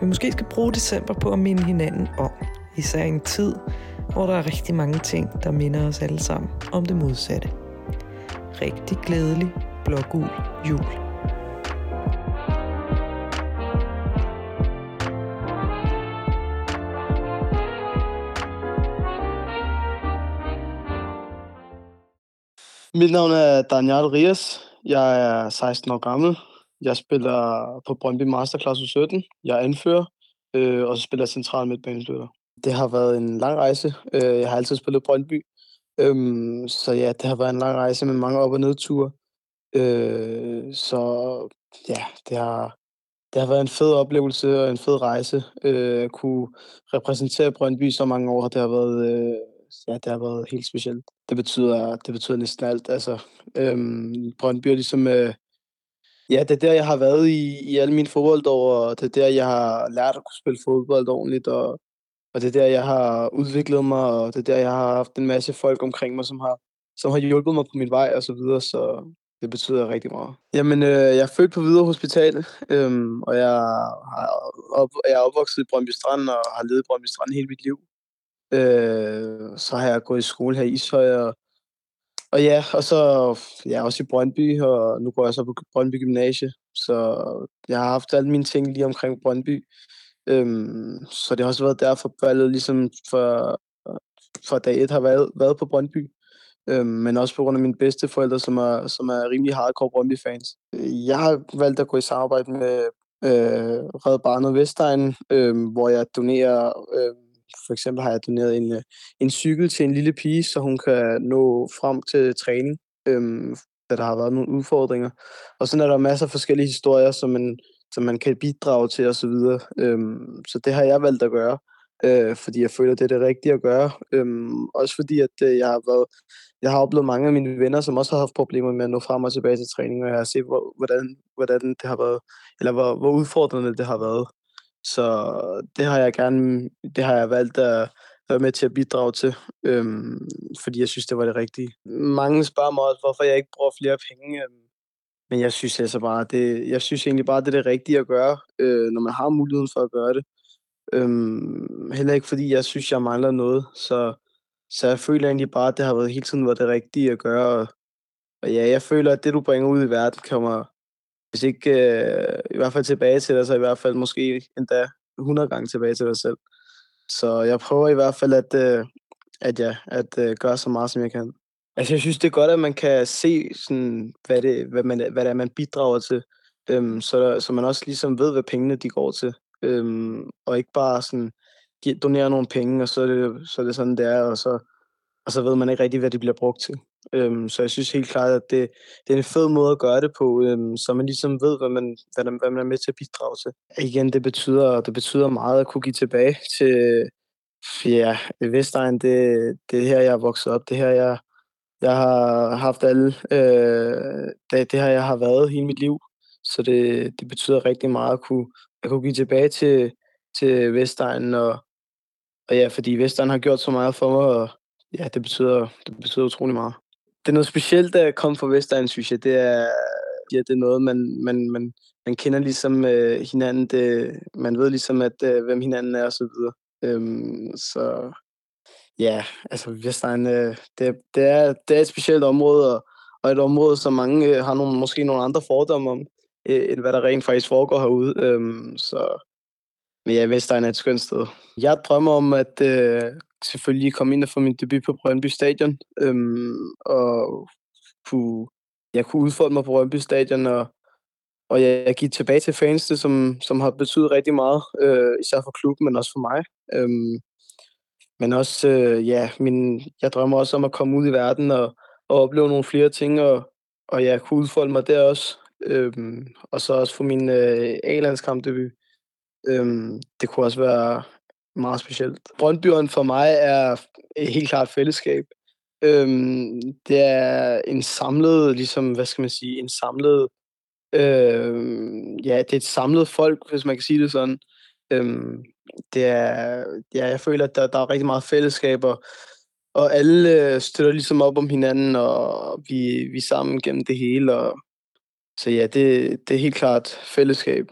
vi måske skal bruge december på at minde hinanden om. Især i en tid, hvor der er rigtig mange ting, der minder os alle sammen om det modsatte. Rigtig glædelig blågul jul. Mit navn er Daniel Rias. Jeg er 16 år gammel. Jeg spiller på Brøndby Masterclass U17. Jeg er anfører, øh, og så spiller jeg central midtbanespiller. Det har været en lang rejse. Øh, jeg har altid spillet Brøndby. Øhm, så ja, det har været en lang rejse med mange op- og nedture. Øh, så ja, det har, det har været en fed oplevelse og en fed rejse. Øh, at kunne repræsentere Brøndby så mange år, det har været, øh, ja, det har været helt specielt. Det betyder, det betyder næsten alt. Altså, øhm, Brøndby er ligesom... Øh, ja, det er der, jeg har været i, i alle mine fodboldår, og det er der, jeg har lært at kunne spille fodbold ordentligt, og, og det er der, jeg har udviklet mig, og det er der, jeg har haft en masse folk omkring mig, som har, som har hjulpet mig på min vej, og så videre, så det betyder rigtig meget. Jamen, øh, jeg er født på Hvidovre Hospital, øhm, og jeg, har op, jeg er opvokset i Brøndby Strand, og har levet i Brøndby Strand hele mit liv. Øh, så har jeg gået i skole her i Ishøj, og, og ja, og så ja, også i Brøndby, og nu går jeg så på Brøndby Gymnasie, så jeg har haft alle mine ting lige omkring Brøndby. Øhm, så det har også været derfor, valget ligesom for, for dag et har været, været på Brøndby. Øhm, men også på grund af mine bedste forældre, som er, som er rimelig hardcore Brøndby-fans. Jeg har valgt at gå i samarbejde med øh, Red Barnet Vestegn, øh, hvor jeg donerer øh, for eksempel har jeg doneret en, øh, en cykel til en lille pige, så hun kan nå frem til træning, øhm, da der har været nogle udfordringer. Og sådan er der masser af forskellige historier, som man, som man kan bidrage til osv. Så, øhm, så det har jeg valgt at gøre, øh, fordi jeg føler, det er det rigtige at gøre. Øhm, også fordi, at øh, jeg har været, jeg har oplevet mange af mine venner, som også har haft problemer med at nå frem og tilbage til træning, og jeg har set, hvor, hvordan, hvordan det har været, eller hvor, hvor udfordrende det har været. Så det har jeg gerne, det har jeg valgt at være med til at bidrage til, øhm, fordi jeg synes, det var det rigtige. Mange spørger mig også, hvorfor jeg ikke bruger flere penge, øhm, men jeg synes altså bare, det, jeg synes egentlig bare, det er det rigtige at gøre, øh, når man har muligheden for at gøre det. Øhm, heller ikke fordi jeg synes, jeg mangler noget, så, så jeg føler egentlig bare, at det har været hele tiden været det rigtige at gøre, og, og ja, jeg føler, at det, du bringer ud i verden, kommer, hvis ikke øh, i hvert fald tilbage til dig, så i hvert fald måske endda 100 gange tilbage til dig selv. Så jeg prøver i hvert fald at, øh, at, ja, at øh, gøre så meget, som jeg kan. Altså, jeg synes, det er godt, at man kan se, sådan, hvad, det, hvad, man, hvad det er, man bidrager til, øhm, så, der, så man også ligesom ved, hvad pengene de går til. Øhm, og ikke bare sådan, donere nogle penge, og så er det, så er det sådan, det er, og så, og så ved man ikke rigtig, hvad det bliver brugt til. Øhm, så jeg synes helt klart, at det, det er en fed måde at gøre det på, øhm, så man ligesom ved, hvad man, hvad, hvad man er med til at bidrage til. Igen, det betyder, det betyder meget at kunne give tilbage til ja, Vestegn. Det, det er her, jeg er vokset op. Det her, jeg, jeg har haft alle. Øh, det, det her, jeg har været hele mit liv. Så det, det betyder rigtig meget at kunne, at kunne give tilbage til, til Vestegn. Og, og ja, fordi Vestegn har gjort så meget for mig, og ja, det betyder, det betyder utrolig meget det er noget specielt at komme fra Vestegn, synes jeg. Det er, ja, det er noget, man, man, man, man kender ligesom øh, hinanden. Det, man ved ligesom, at, øh, hvem hinanden er og så videre. Øhm, så ja, altså Vestegn, øh, det, det, er, det er et specielt område, og, og et område, som mange øh, har nogle, måske nogle andre fordomme om, øh, end hvad der rent faktisk foregår herude. Øhm, så men ja, Vestegn er et skønt sted. Jeg drømmer om at øh, selvfølgelig komme ind og få min debut på Brøndby Stadion, øhm, og kunne, jeg kunne udfolde mig på Brøndby Stadion, og, og jeg, jeg gik tilbage til fans, det, som, som har betydet rigtig meget, øh, især for klubben, men også for mig. Øhm, men også, øh, ja, min, jeg drømmer også om at komme ud i verden og, og opleve nogle flere ting, og, og jeg kunne udfolde mig der også. Øhm, og så også få min øh, A-landskampdebut Øhm, det kunne også være meget specielt. Brøndbyren for mig er et helt klart fællesskab. Øhm, det er en samlet, ligesom, hvad skal man sige, en samlet, øhm, ja, det er et samlet folk, hvis man kan sige det sådan. Øhm, det er, ja, jeg føler, at der, der er rigtig meget fællesskab, og, og alle øh, støtter ligesom op om hinanden, og vi, vi er sammen gennem det hele. Og, så ja, det, det er helt klart fællesskab.